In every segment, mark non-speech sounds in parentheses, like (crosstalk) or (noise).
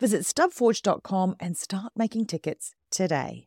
Visit stubforge.com and start making tickets today.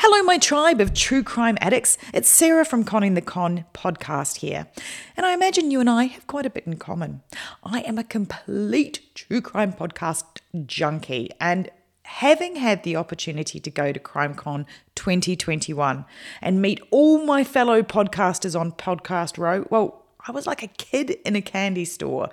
Hello, my tribe of true crime addicts. It's Sarah from Conning the Con podcast here. And I imagine you and I have quite a bit in common. I am a complete true crime podcast junkie. And having had the opportunity to go to CrimeCon 2021 and meet all my fellow podcasters on Podcast Row, well, I was like a kid in a candy store.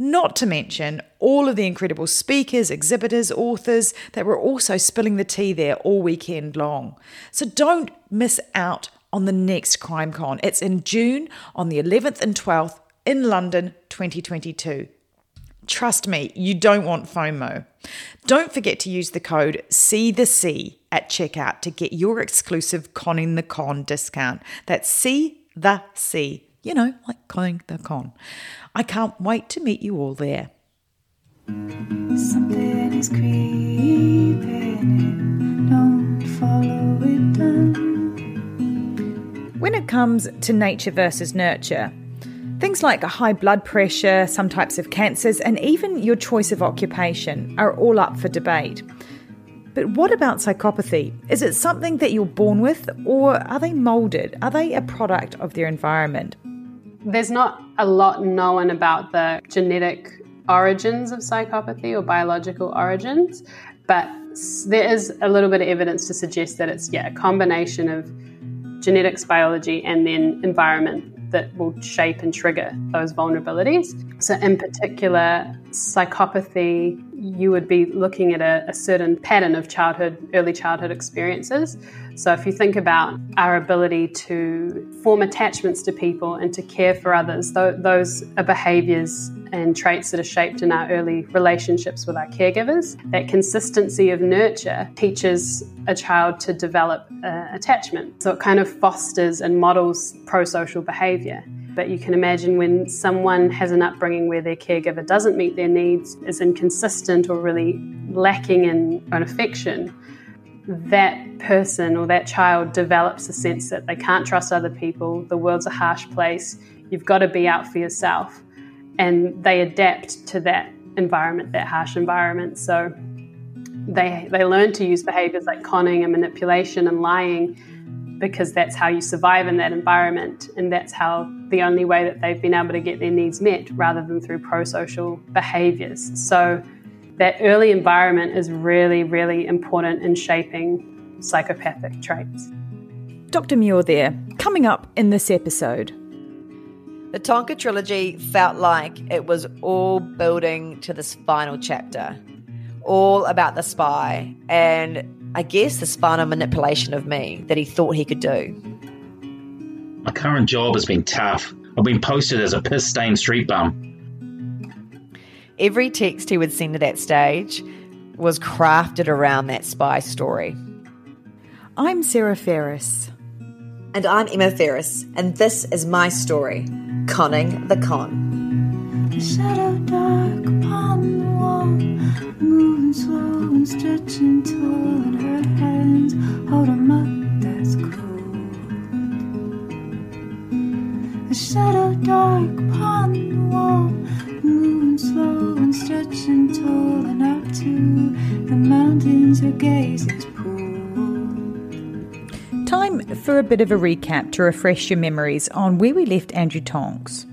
Not to mention all of the incredible speakers, exhibitors, authors that were also spilling the tea there all weekend long. So don't miss out on the next CrimeCon. It's in June on the 11th and 12th in London 2022. Trust me, you don't want FOMO. Don't forget to use the code See the C at checkout to get your exclusive Conning the Con discount. That's C the C you know, like conning the con. I can't wait to meet you all there. Something is creeping don't follow it down. When it comes to nature versus nurture, things like high blood pressure, some types of cancers, and even your choice of occupation are all up for debate. But what about psychopathy? Is it something that you're born with, or are they moulded? Are they a product of their environment? There's not a lot known about the genetic origins of psychopathy or biological origins, but there is a little bit of evidence to suggest that it's yeah a combination of genetics, biology, and then environment that will shape and trigger those vulnerabilities. So, in particular, psychopathy, you would be looking at a, a, certain pattern of childhood, early childhood experiences. So, if you think about our ability to form attachments to people and to care for others, th- those are behaviors and traits that are shaped in our early relationships with our caregivers. That consistency of nurture teaches a child to develop uh, attachment. So, it kind of fosters and models pro social behavior. But you can imagine when someone has an upbringing where their caregiver doesn't meet their needs, is inconsistent, or really lacking in affection, that person or that child develops a sense that they can't trust other people, the world's a harsh place, you've got to be out for yourself. And they adapt to that environment, that harsh environment. So they, they learn to use behaviors like conning and manipulation and lying because that's how you survive in that environment. And that's how the only way that they've been able to get their needs met rather than through pro social behaviors. So that early environment is really, really important in shaping psychopathic traits. Dr. Muir there, coming up in this episode. The Tonka trilogy felt like it was all building to this final chapter, all about the spy, and I guess the spinal manipulation of me that he thought he could do. My current job has been tough. I've been posted as a piss stained street bum. Every text he would send at that stage was crafted around that spy story. I'm Sarah Ferris. And I'm Emma Ferris, and this is my story Conning the Con. Shadow dark upon the wall, moving slow and stretching tall, and her hands hold a mud that's cold. The shadow dark upon the wall, moving slow and stretching tall, and out to the mountains her gaze is Time for a bit of a recap to refresh your memories on where we left Andrew Tonks.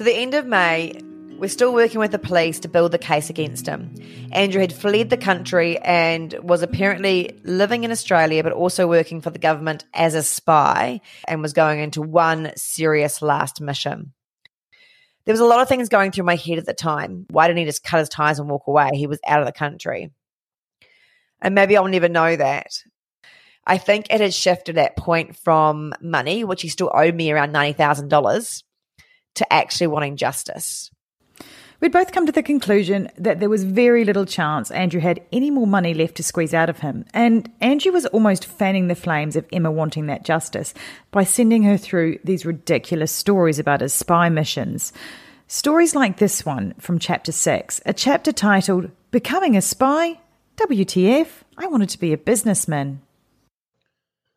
So, the end of May, we're still working with the police to build the case against him. Andrew had fled the country and was apparently living in Australia, but also working for the government as a spy and was going into one serious last mission. There was a lot of things going through my head at the time. Why didn't he just cut his ties and walk away? He was out of the country. And maybe I'll never know that. I think it had shifted at point from money, which he still owed me around $90,000, to actually wanting justice. We'd both come to the conclusion that there was very little chance Andrew had any more money left to squeeze out of him. And Andrew was almost fanning the flames of Emma wanting that justice by sending her through these ridiculous stories about his spy missions. Stories like this one from chapter 6, a chapter titled Becoming a Spy? WTF? I wanted to be a businessman.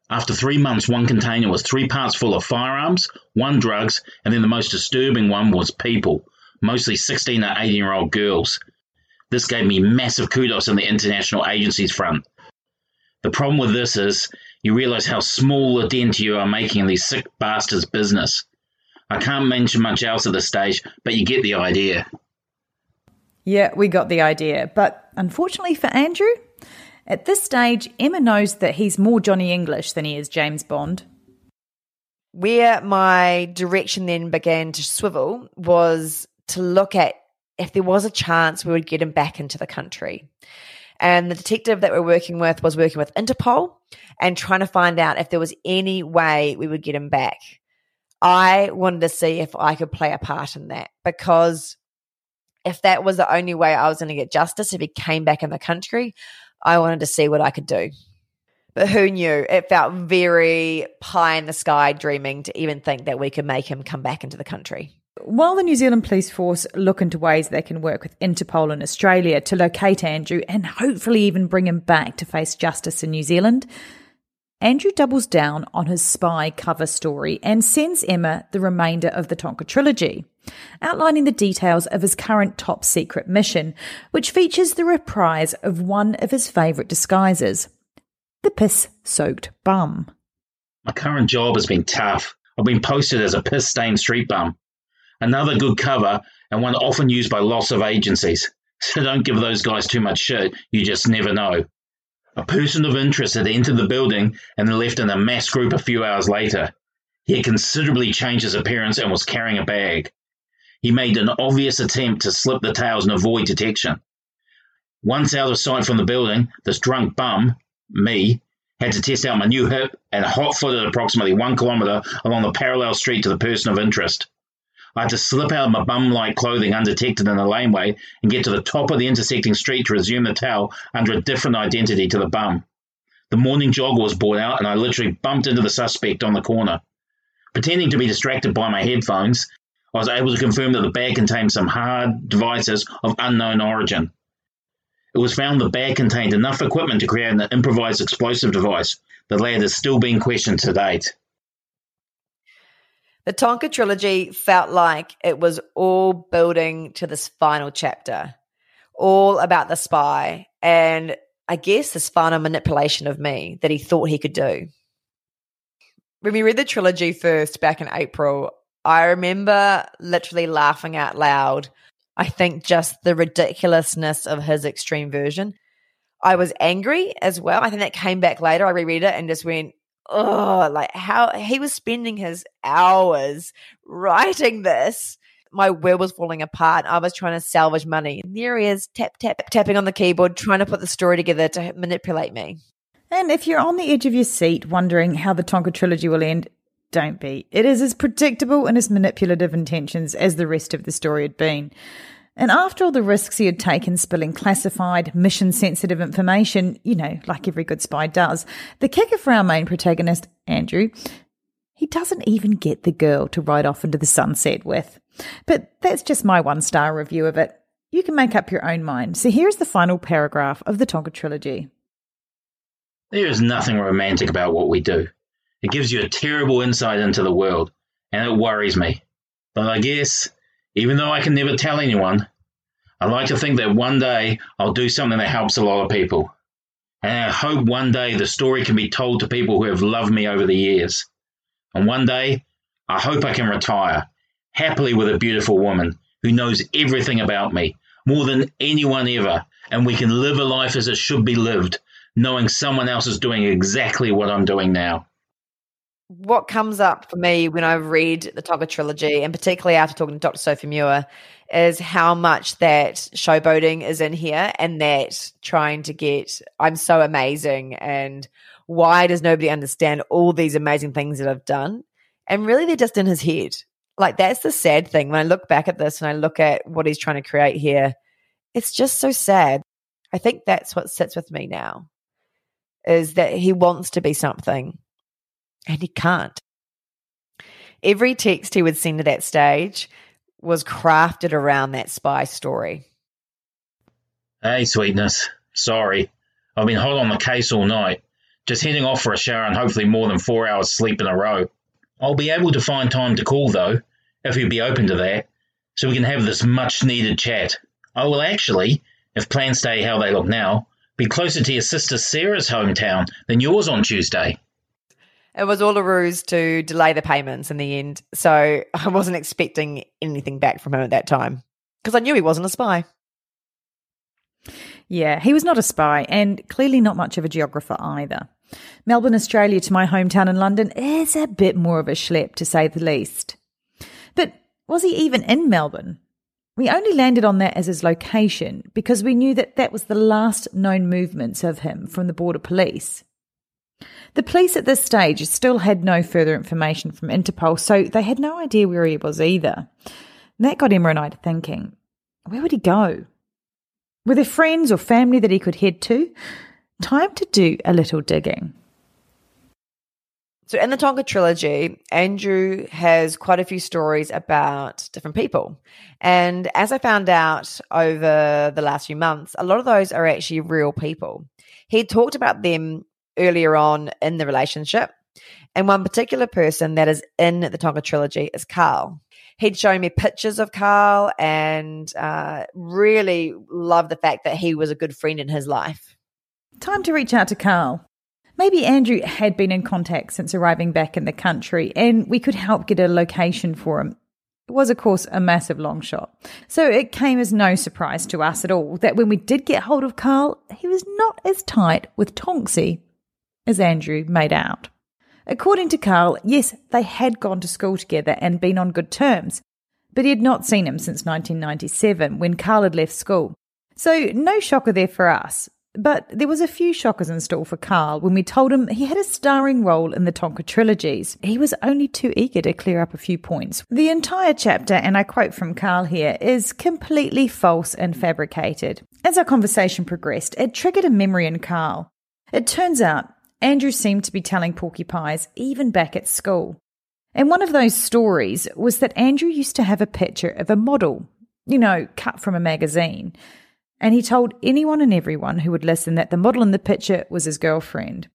After three months, one container was three parts full of firearms, one drugs, and then the most disturbing one was people, mostly 16 or 18 year old girls. This gave me massive kudos on the international agencies front. The problem with this is you realize how small a dent you are making in these sick bastards' business. I can't mention much else at this stage, but you get the idea. Yeah, we got the idea. But unfortunately for Andrew, at this stage, Emma knows that he's more Johnny English than he is James Bond. Where my direction then began to swivel was to look at if there was a chance we would get him back into the country. And the detective that we're working with was working with Interpol and trying to find out if there was any way we would get him back. I wanted to see if I could play a part in that because if that was the only way I was going to get justice, if he came back in the country, I wanted to see what I could do. But who knew? It felt very pie in the sky dreaming to even think that we could make him come back into the country. While the New Zealand Police Force look into ways they can work with Interpol in Australia to locate Andrew and hopefully even bring him back to face justice in New Zealand, Andrew doubles down on his spy cover story and sends Emma the remainder of the Tonka trilogy, outlining the details of his current top secret mission, which features the reprise of one of his favourite disguises the piss soaked bum. My current job has been tough. I've been posted as a piss stained street bum. Another good cover, and one often used by lots of agencies. (laughs) So don't give those guys too much shit, you just never know. A person of interest had entered the building and left in a mass group a few hours later. He had considerably changed his appearance and was carrying a bag. He made an obvious attempt to slip the tails and avoid detection. Once out of sight from the building, this drunk bum, me, had to test out my new hip and hot footed approximately one kilometre along the parallel street to the person of interest. I had to slip out of my bum-like clothing undetected in the laneway and get to the top of the intersecting street to resume the towel under a different identity to the bum. The morning jogger was brought out and I literally bumped into the suspect on the corner. Pretending to be distracted by my headphones, I was able to confirm that the bag contained some hard devices of unknown origin. It was found the bag contained enough equipment to create an improvised explosive device. The lad is still being questioned to date. The Tonka trilogy felt like it was all building to this final chapter, all about the spy and I guess this final manipulation of me that he thought he could do. When we read the trilogy first back in April, I remember literally laughing out loud. I think just the ridiculousness of his extreme version. I was angry as well. I think that came back later. I reread it and just went, oh, like how he was spending his hours writing this. My will was falling apart. I was trying to salvage money. And there he is, tap, tap, tapping on the keyboard, trying to put the story together to manipulate me. And if you're on the edge of your seat wondering how the Tonka trilogy will end, don't be. It is as predictable in its manipulative intentions as the rest of the story had been. And after all the risks he had taken spilling classified, mission sensitive information, you know, like every good spy does, the kicker for our main protagonist, Andrew, he doesn't even get the girl to ride off into the sunset with. But that's just my one star review of it. You can make up your own mind. So here's the final paragraph of the Tonka trilogy. There is nothing romantic about what we do. It gives you a terrible insight into the world, and it worries me. But I guess even though I can never tell anyone, I like to think that one day I'll do something that helps a lot of people. And I hope one day the story can be told to people who have loved me over the years. And one day, I hope I can retire happily with a beautiful woman who knows everything about me, more than anyone ever, and we can live a life as it should be lived, knowing someone else is doing exactly what I'm doing now what comes up for me when I read the Tonka trilogy, and particularly after talking to Dr. Sophie Muir, is how much that showboating is in here and that trying to get I'm so amazing and why does nobody understand all these amazing things that I've done? And really they're just in his head. Like that's the sad thing. When I look back at this and I look at what he's trying to create here, it's just so sad. I think that's what sits with me now. Is that he wants to be something and he can't. Every text he would send at that stage was crafted around that spy story. Hey, sweetness. Sorry. I've been hot on the case all night. Just heading off for a shower and hopefully more than four hours sleep in a row. I'll be able to find time to call, though, if you'd be open to that, so we can have this much needed chat. I will actually, if plans stay how they look now, be closer to your sister Sarah's hometown than yours on Tuesday. It was all a ruse to delay the payments in the end. So I wasn't expecting anything back from him at that time because I knew he wasn't a spy. Yeah, he was not a spy and clearly not much of a geographer either. Melbourne, Australia to my hometown in London is a bit more of a schlep to say the least. But was he even in Melbourne? We only landed on that as his location because we knew that that was the last known movements of him from the border police. The police at this stage still had no further information from Interpol, so they had no idea where he was either. And that got Emma and I to thinking where would he go? Were there friends or family that he could head to? Time to do a little digging. So, in the Tonka trilogy, Andrew has quite a few stories about different people. And as I found out over the last few months, a lot of those are actually real people. He talked about them earlier on in the relationship. And one particular person that is in the Tonka trilogy is Carl. He'd shown me pictures of Carl and uh, really loved the fact that he was a good friend in his life. Time to reach out to Carl. Maybe Andrew had been in contact since arriving back in the country and we could help get a location for him. It was, of course, a massive long shot. So it came as no surprise to us at all that when we did get hold of Carl, he was not as tight with Tonksy as Andrew made out. According to Carl, yes, they had gone to school together and been on good terms, but he had not seen him since 1997 when Carl had left school. So, no shocker there for us. But there was a few shockers in store for Carl when we told him he had a starring role in the Tonka trilogies. He was only too eager to clear up a few points. The entire chapter, and I quote from Carl here, is completely false and fabricated. As our conversation progressed, it triggered a memory in Carl. It turns out Andrew seemed to be telling porcupines even back at school. And one of those stories was that Andrew used to have a picture of a model, you know, cut from a magazine. And he told anyone and everyone who would listen that the model in the picture was his girlfriend.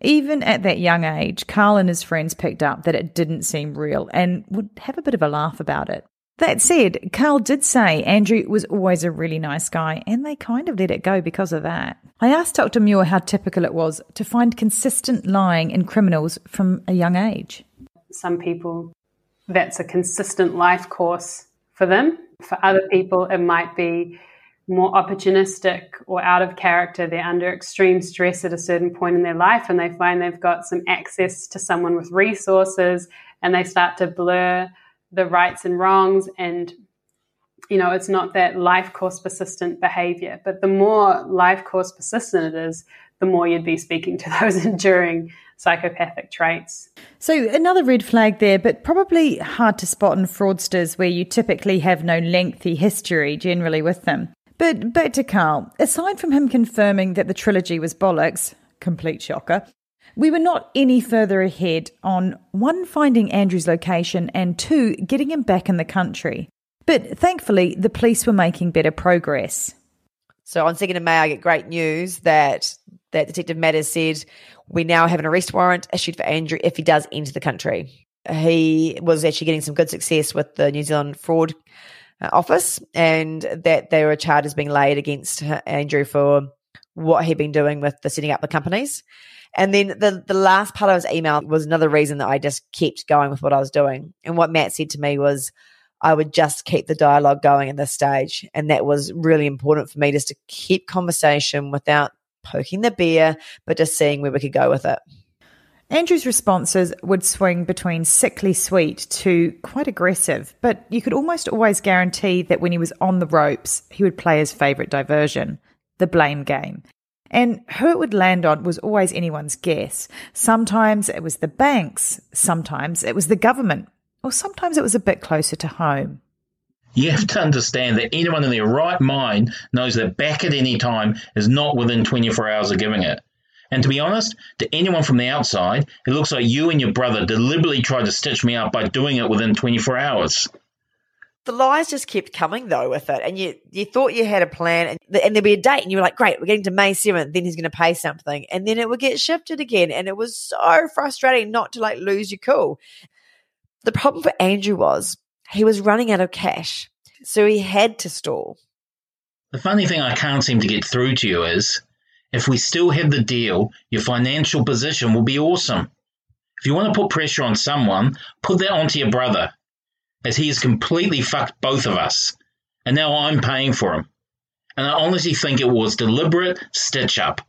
Even at that young age, Carl and his friends picked up that it didn't seem real and would have a bit of a laugh about it. That said, Carl did say Andrew was always a really nice guy, and they kind of let it go because of that. I asked Dr. Muir how typical it was to find consistent lying in criminals from a young age. Some people, that's a consistent life course for them. For other people, it might be more opportunistic or out of character. They're under extreme stress at a certain point in their life and they find they've got some access to someone with resources and they start to blur the rights and wrongs and you know it's not that life course persistent behavior but the more life course persistent it is the more you'd be speaking to (laughs) those enduring psychopathic traits. So, another red flag there, but probably hard to spot in fraudsters where you typically have no lengthy history generally with them. But back to Carl. Aside from him confirming that the trilogy was bollocks, complete shocker, we were not any further ahead on one, finding Andrew's location, and two, getting him back in the country. But thankfully, the police were making better progress. So on 2nd of May, I get great news that, that Detective Matters said we now have an arrest warrant issued for Andrew if he does enter the country. He was actually getting some good success with the New Zealand fraud uh, office, and that there were charges being laid against Andrew for what he'd been doing with the setting up the companies. And then the the last part of his email was another reason that I just kept going with what I was doing. And what Matt said to me was I would just keep the dialogue going at this stage. And that was really important for me just to keep conversation without poking the bear, but just seeing where we could go with it. Andrew's responses would swing between sickly sweet to quite aggressive, but you could almost always guarantee that when he was on the ropes, he would play his favourite diversion, the blame game. And who it would land on was always anyone's guess. Sometimes it was the banks, sometimes it was the government, or sometimes it was a bit closer to home. You have to understand that anyone in their right mind knows that back at any time is not within 24 hours of giving it. And to be honest, to anyone from the outside, it looks like you and your brother deliberately tried to stitch me up by doing it within 24 hours the lies just kept coming though with it, and you you thought you had a plan, and, and there'd be a date, and you were like, "Great, we're getting to May seventh. Then he's going to pay something, and then it would get shifted again, and it was so frustrating not to like lose your cool." The problem for Andrew was he was running out of cash, so he had to stall. The funny thing I can't seem to get through to you is, if we still have the deal, your financial position will be awesome. If you want to put pressure on someone, put that onto your brother as he has completely fucked both of us. And now I'm paying for him. And I honestly think it was deliberate stitch up.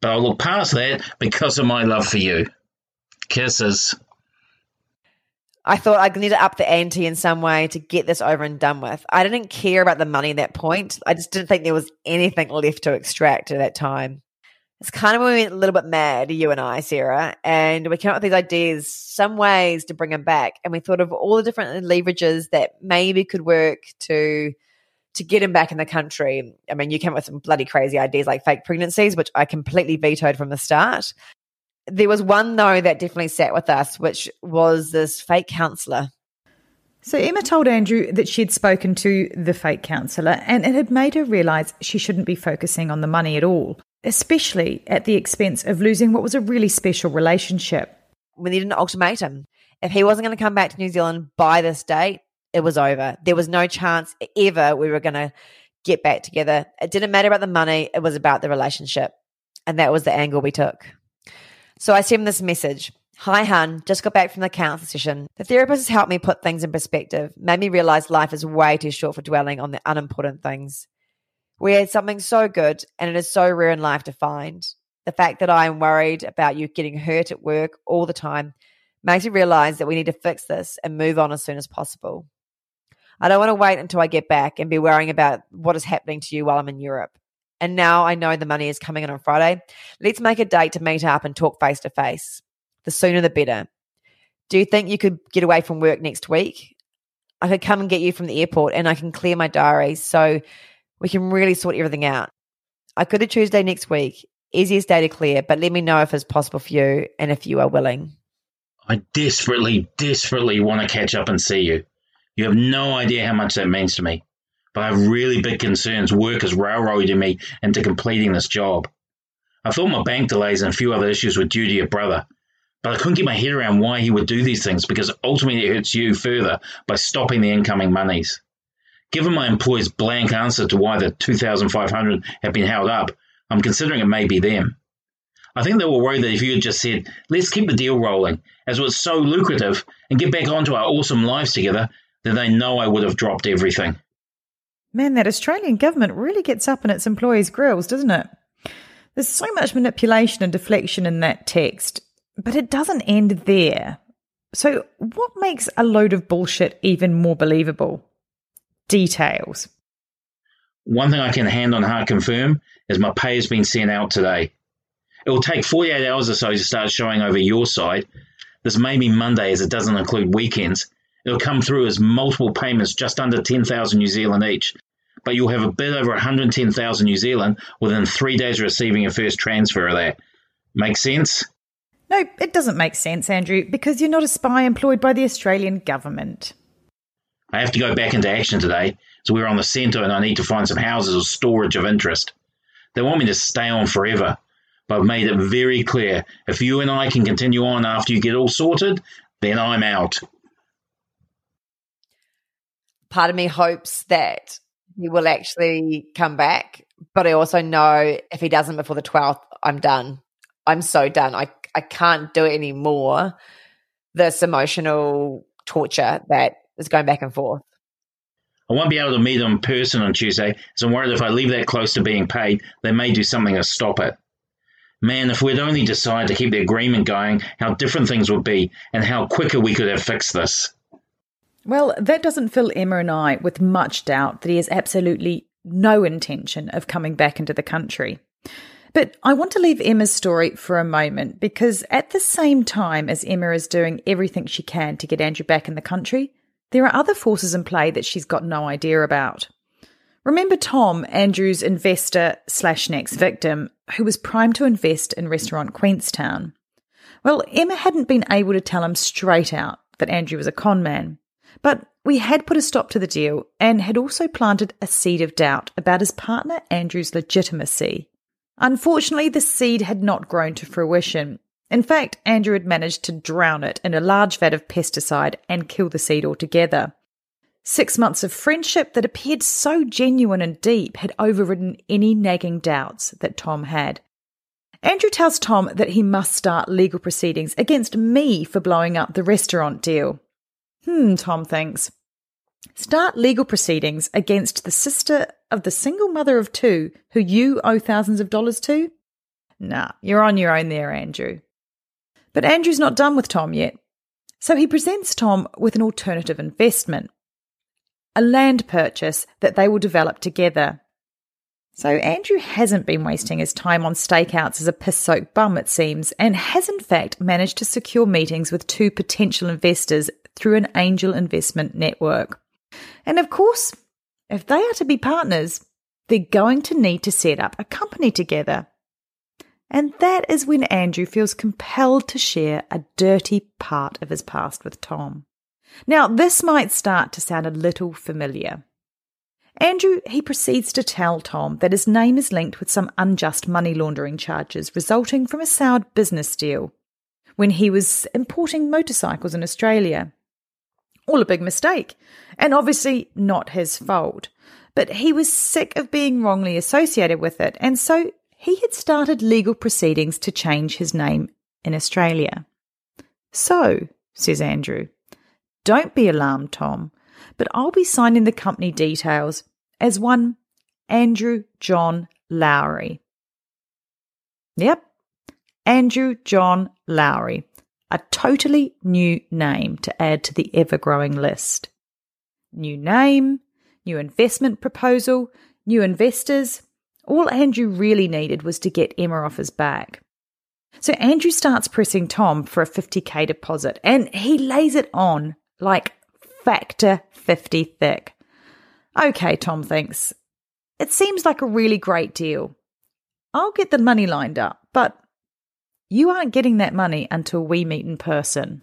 But I'll look past that because of my love for you. Kisses. I thought I need to up the ante in some way to get this over and done with. I didn't care about the money at that point. I just didn't think there was anything left to extract at that time it's kind of when we went a little bit mad, you and I, Sarah, and we came up with these ideas, some ways to bring him back. And we thought of all the different leverages that maybe could work to to get him back in the country. I mean, you came up with some bloody crazy ideas like fake pregnancies, which I completely vetoed from the start. There was one though that definitely sat with us, which was this fake counselor. So Emma told Andrew that she'd spoken to the fake counsellor and it had made her realise she shouldn't be focusing on the money at all especially at the expense of losing what was a really special relationship. We needed an ultimatum. If he wasn't going to come back to New Zealand by this date, it was over. There was no chance ever we were going to get back together. It didn't matter about the money, it was about the relationship. And that was the angle we took. So I sent him this message Hi, hun, just got back from the counsel session. The therapist has helped me put things in perspective, made me realize life is way too short for dwelling on the unimportant things. We had something so good, and it is so rare in life to find. The fact that I am worried about you getting hurt at work all the time makes me realize that we need to fix this and move on as soon as possible. I don't want to wait until I get back and be worrying about what is happening to you while I'm in Europe. And now I know the money is coming in on Friday. Let's make a date to meet up and talk face to face. The sooner the better. Do you think you could get away from work next week? I could come and get you from the airport and I can clear my diary so we can really sort everything out. I could do Tuesday next week. Easiest day to clear, but let me know if it's possible for you and if you are willing. I desperately, desperately want to catch up and see you. You have no idea how much that means to me. But I have really big concerns work is railroading me into completing this job. I thought my bank delays and a few other issues were due to your brother, but I couldn't get my head around why he would do these things because ultimately it hurts you further by stopping the incoming monies. Given my employer's blank answer to why the 2,500 have been held up, I'm considering it may be them. I think they were worried that if you had just said, let's keep the deal rolling, as it was so lucrative, and get back onto our awesome lives together, then they know I would have dropped everything. Man, that Australian government really gets up in its employees' grills, doesn't it? There's so much manipulation and deflection in that text, but it doesn't end there. So, what makes a load of bullshit even more believable? Details. One thing I can hand on heart confirm is my pay has been sent out today. It will take 48 hours or so to start showing over your side. This may be Monday as it doesn't include weekends. It'll come through as multiple payments just under 10,000 New Zealand each. But you'll have a bit over 110,000 New Zealand within three days of receiving your first transfer of that. Make sense? No, it doesn't make sense, Andrew, because you're not a spy employed by the Australian government. I have to go back into action today, so we're on the centre and I need to find some houses or storage of interest. They want me to stay on forever, but I've made it very clear if you and I can continue on after you get all sorted, then I'm out. Part of me hopes that he will actually come back, but I also know if he doesn't before the 12th, I'm done. I'm so done. I, I can't do it anymore. This emotional torture that is going back and forth. I won't be able to meet them in person on Tuesday, so I'm worried if I leave that close to being paid, they may do something to stop it. Man, if we'd only decided to keep the agreement going, how different things would be, and how quicker we could have fixed this. Well, that doesn't fill Emma and I with much doubt that he has absolutely no intention of coming back into the country. But I want to leave Emma's story for a moment because at the same time as Emma is doing everything she can to get Andrew back in the country, there are other forces in play that she's got no idea about. Remember Tom, Andrew's investor slash next victim, who was primed to invest in restaurant Queenstown? Well, Emma hadn't been able to tell him straight out that Andrew was a con man. But we had put a stop to the deal and had also planted a seed of doubt about his partner Andrew's legitimacy. Unfortunately, the seed had not grown to fruition. In fact, Andrew had managed to drown it in a large vat of pesticide and kill the seed altogether. Six months of friendship that appeared so genuine and deep had overridden any nagging doubts that Tom had. Andrew tells Tom that he must start legal proceedings against me for blowing up the restaurant deal. Hmm, Tom thinks. Start legal proceedings against the sister of the single mother of two who you owe thousands of dollars to? Nah, you're on your own there, Andrew. But Andrew's not done with Tom yet. So he presents Tom with an alternative investment a land purchase that they will develop together. So Andrew hasn't been wasting his time on stakeouts as a piss soaked bum, it seems, and has in fact managed to secure meetings with two potential investors through an angel investment network. And of course, if they are to be partners, they're going to need to set up a company together. And that is when Andrew feels compelled to share a dirty part of his past with Tom. Now, this might start to sound a little familiar. Andrew, he proceeds to tell Tom that his name is linked with some unjust money laundering charges resulting from a soured business deal when he was importing motorcycles in Australia. All a big mistake, and obviously not his fault. But he was sick of being wrongly associated with it, and so he had started legal proceedings to change his name in Australia. So, says Andrew, don't be alarmed, Tom, but I'll be signing the company details as one Andrew John Lowry. Yep, Andrew John Lowry a totally new name to add to the ever growing list. New name, new investment proposal, new investors. All Andrew really needed was to get Emma off his back. So Andrew starts pressing Tom for a 50k deposit and he lays it on like factor 50 thick. Okay, Tom thinks. It seems like a really great deal. I'll get the money lined up, but you aren't getting that money until we meet in person.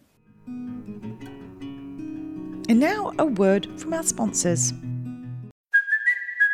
And now, a word from our sponsors.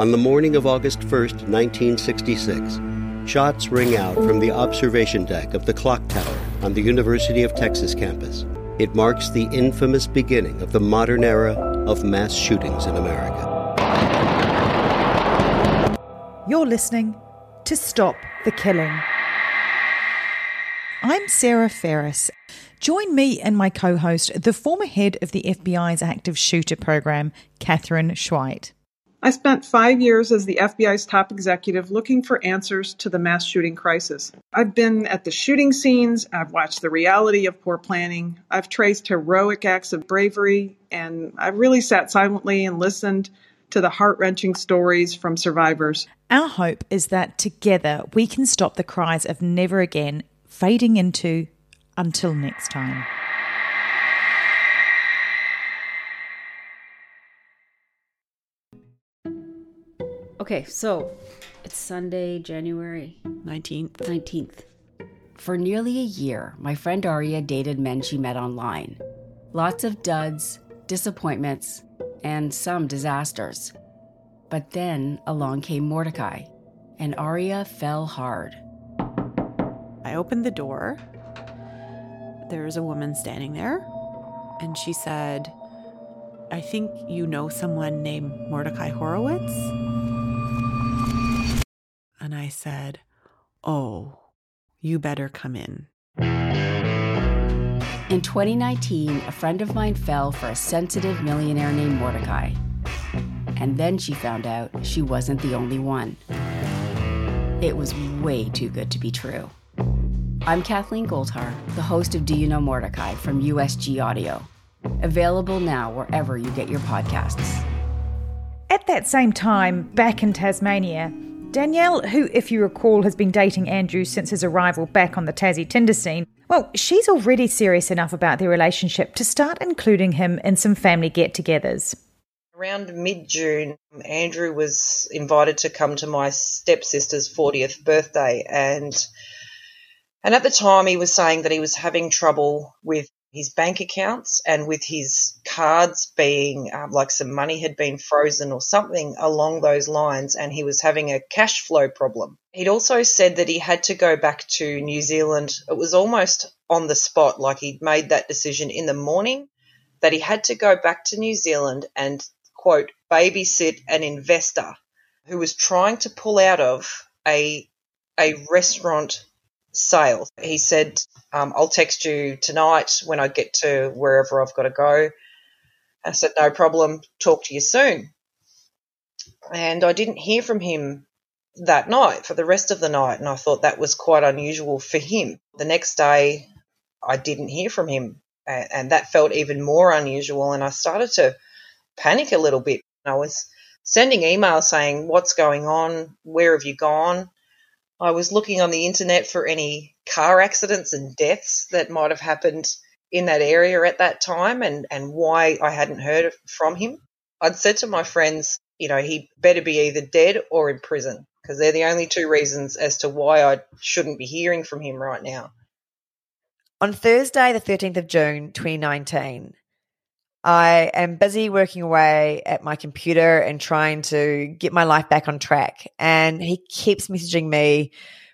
On the morning of August 1st, 1966, shots ring out from the observation deck of the clock tower on the University of Texas campus. It marks the infamous beginning of the modern era of mass shootings in America. You're listening to Stop the Killing. I'm Sarah Ferris. Join me and my co host, the former head of the FBI's active shooter program, Katherine Schweit. I spent five years as the FBI's top executive looking for answers to the mass shooting crisis. I've been at the shooting scenes, I've watched the reality of poor planning, I've traced heroic acts of bravery, and I've really sat silently and listened to the heart wrenching stories from survivors. Our hope is that together we can stop the cries of never again fading into until next time. Okay, so it's Sunday, January 19th. 19th. For nearly a year, my friend Aria dated men she met online. Lots of duds, disappointments, and some disasters. But then along came Mordecai, and Aria fell hard. I opened the door. There was a woman standing there, and she said, I think you know someone named Mordecai Horowitz? And I said, Oh, you better come in. In 2019, a friend of mine fell for a sensitive millionaire named Mordecai. And then she found out she wasn't the only one. It was way too good to be true. I'm Kathleen Goldhar, the host of Do You Know Mordecai from USG Audio. Available now wherever you get your podcasts. At that same time, back in Tasmania, Danielle, who, if you recall, has been dating Andrew since his arrival back on the Tassie Tinder scene, well, she's already serious enough about their relationship to start including him in some family get togethers. Around mid June, Andrew was invited to come to my stepsister's 40th birthday, and and at the time he was saying that he was having trouble with his bank accounts and with his cards being um, like some money had been frozen or something along those lines, and he was having a cash flow problem. He'd also said that he had to go back to New Zealand. It was almost on the spot, like he'd made that decision in the morning that he had to go back to New Zealand and, quote, babysit an investor who was trying to pull out of a, a restaurant sale. He said, um, I'll text you tonight when I get to wherever I've got to go. I said, no problem, talk to you soon. And I didn't hear from him that night for the rest of the night, and I thought that was quite unusual for him. The next day, I didn't hear from him, and, and that felt even more unusual, and I started to panic a little bit. I was sending emails saying, What's going on? Where have you gone? I was looking on the internet for any car accidents and deaths that might have happened in that area at that time and, and why I hadn't heard from him. I'd said to my friends, you know, he better be either dead or in prison because they're the only two reasons as to why I shouldn't be hearing from him right now. On Thursday, the 13th of June, 2019, I am busy working away at my computer and trying to get my life back on track. And he keeps messaging me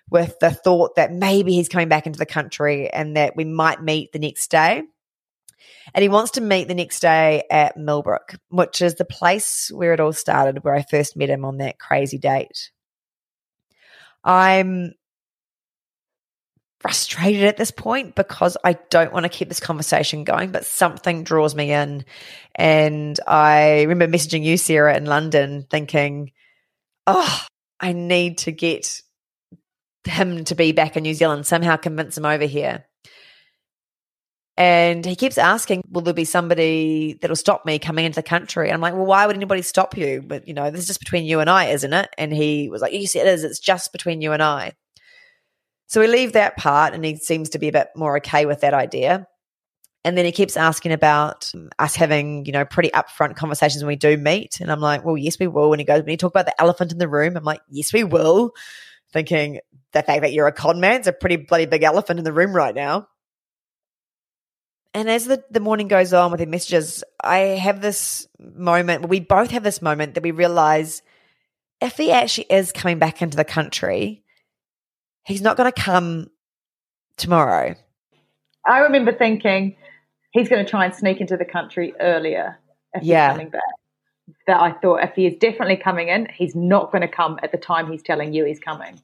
with the thought that maybe he's coming back into the country and that we might meet the next day. And he wants to meet the next day at Millbrook, which is the place where it all started, where I first met him on that crazy date. I'm frustrated at this point because I don't want to keep this conversation going, but something draws me in. And I remember messaging you, Sarah, in London, thinking, oh, I need to get him to be back in New Zealand, somehow convince him over here. And he keeps asking, Will there be somebody that'll stop me coming into the country? And I'm like, Well, why would anybody stop you? But, you know, this is just between you and I, isn't it? And he was like, Yes, it is. It's just between you and I. So we leave that part, and he seems to be a bit more okay with that idea. And then he keeps asking about um, us having, you know, pretty upfront conversations when we do meet. And I'm like, well, yes, we will. And he goes, when you talk about the elephant in the room, I'm like, yes, we will. Thinking the fact that you're a con man is a pretty bloody big elephant in the room right now. And as the, the morning goes on with the messages, I have this moment, we both have this moment that we realize if he actually is coming back into the country, he's not going to come tomorrow. I remember thinking he's going to try and sneak into the country earlier if Yeah. he's coming back. That I thought if he is definitely coming in, he's not going to come at the time he's telling you he's coming.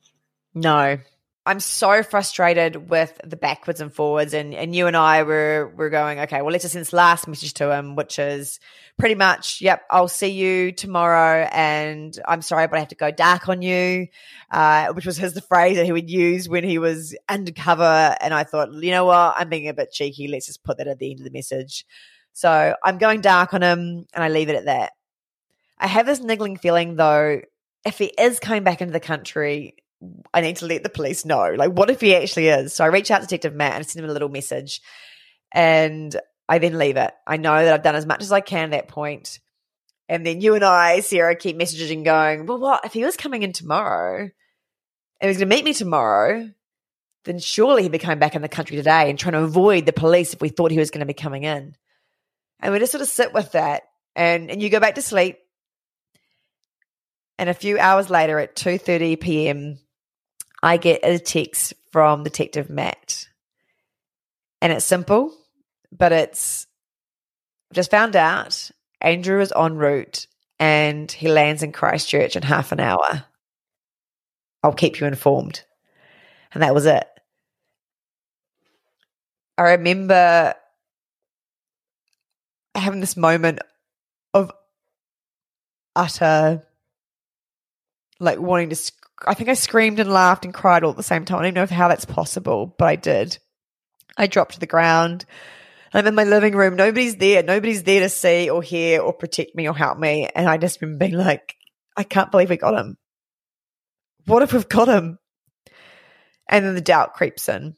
No. I'm so frustrated with the backwards and forwards and, and you and I were were going, okay, well let's just send this last message to him, which is pretty much, yep, I'll see you tomorrow and I'm sorry, but I have to go dark on you. Uh, which was his the phrase that he would use when he was undercover. And I thought, you know what, I'm being a bit cheeky. Let's just put that at the end of the message. So I'm going dark on him and I leave it at that. I have this niggling feeling though, if he is coming back into the country, I need to let the police know. Like, what if he actually is? So I reach out to Detective Matt and send him a little message. And I then leave it. I know that I've done as much as I can at that point. And then you and I, Sarah, keep messaging going, well, what? If he was coming in tomorrow and he's going to meet me tomorrow, then surely he'd be coming back in the country today and trying to avoid the police if we thought he was going to be coming in. And we just sort of sit with that. And, and you go back to sleep. And a few hours later at 2.30 p.m., I get a text from Detective Matt. And it's simple, but it's just found out Andrew is en route and he lands in Christchurch in half an hour. I'll keep you informed. And that was it. I remember having this moment of utter, like wanting to. I think I screamed and laughed and cried all at the same time. I don't know how that's possible, but I did. I dropped to the ground. I'm in my living room. Nobody's there. Nobody's there to see or hear or protect me or help me. And I just remember being like, I can't believe we got him. What if we've got him? And then the doubt creeps in.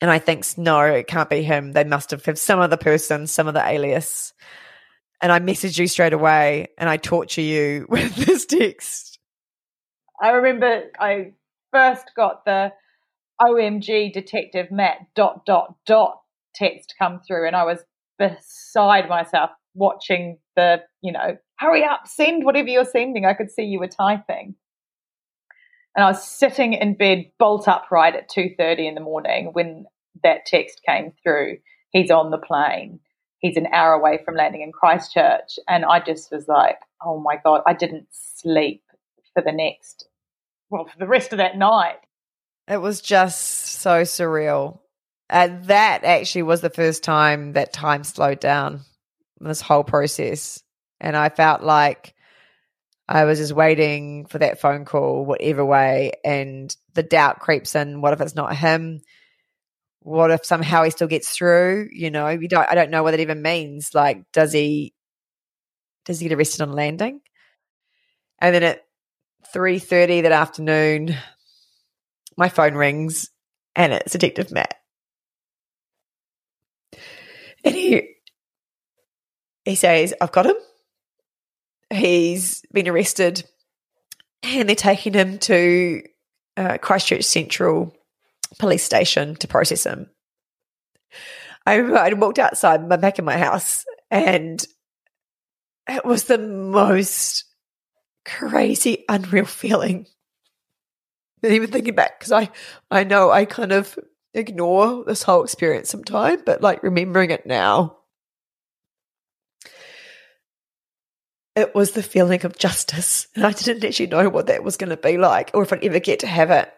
And I think, no, it can't be him. They must have have some other person, some other alias. And I message you straight away and I torture you (laughs) with this text. I remember I first got the OMG Detective Matt dot dot dot text come through, and I was beside myself watching the, you know, hurry up, send whatever you're sending. I could see you were typing. And I was sitting in bed bolt upright at 2:30 in the morning when that text came through. He's on the plane. He's an hour away from landing in Christchurch. And I just was like, oh my God, I didn't sleep for the next, well, for the rest of that night. It was just so surreal. And that actually was the first time that time slowed down this whole process. And I felt like I was just waiting for that phone call, whatever way. And the doubt creeps in. What if it's not him? What if somehow he still gets through? You know, you don't, I don't know what that even means. Like, does he, does he get arrested on landing? And then at 3.30 that afternoon, my phone rings and it's Detective Matt. And he he says, I've got him. He's been arrested and they're taking him to uh, Christchurch Central Police Station to process him. I, I walked outside, I'm back in my house, and it was the most crazy, unreal feeling. And even thinking back, because I, I know I kind of ignore this whole experience sometimes, but like remembering it now, it was the feeling of justice. And I didn't actually know what that was going to be like or if I'd ever get to have it.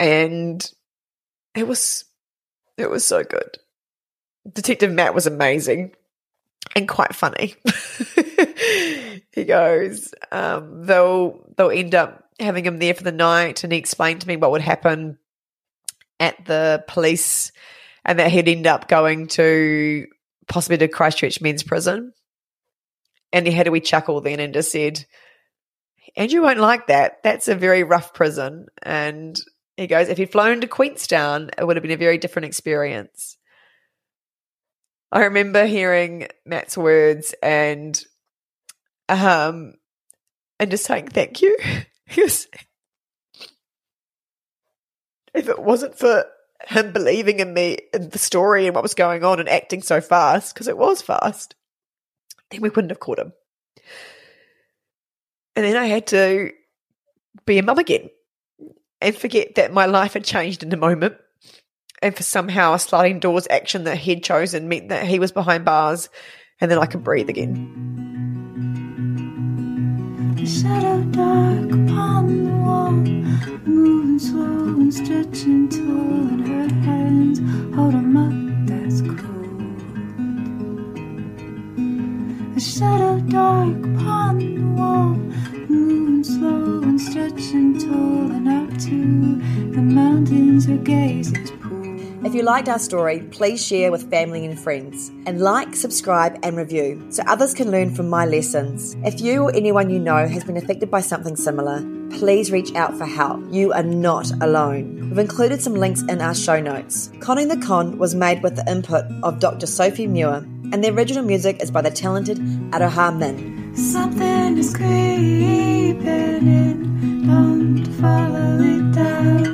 And it was, it was so good. Detective Matt was amazing and quite funny. (laughs) he goes, um, they'll, they'll end up having him there for the night and he explained to me what would happen at the police and that he'd end up going to possibly to Christchurch Men's Prison. And he had a wee chuckle then and just said, Andrew won't like that. That's a very rough prison. And he goes, if he'd flown to Queenstown, it would have been a very different experience. I remember hearing Matt's words and um and just saying thank you. (laughs) Because if it wasn't for him believing in me and the story and what was going on and acting so fast, because it was fast, then we wouldn't have caught him. And then I had to be a mum again and forget that my life had changed in a moment. And for somehow a sliding doors action that he'd chosen meant that he was behind bars and then I could breathe again. The shadow dark upon the wall, moving slow and stretching tall, and her hands hold him up. That's cold. The shadow dark upon the wall, moving slow and stretching tall, and up to the mountains her gaze is If you liked our story, please share with family and friends. And like, subscribe, and review so others can learn from my lessons. If you or anyone you know has been affected by something similar, please reach out for help. You are not alone. We've included some links in our show notes. Conning the Con was made with the input of Dr. Sophie Muir, and the original music is by the talented Aroha Min. Something is creeping in, don't follow it down.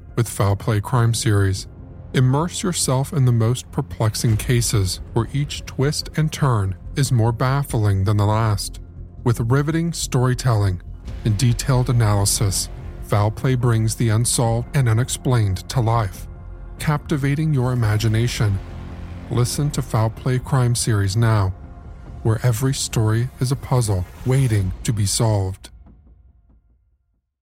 with Foul Play Crime Series. Immerse yourself in the most perplexing cases where each twist and turn is more baffling than the last. With riveting storytelling and detailed analysis, Foul Play brings the unsolved and unexplained to life, captivating your imagination. Listen to Foul Play Crime Series now, where every story is a puzzle waiting to be solved.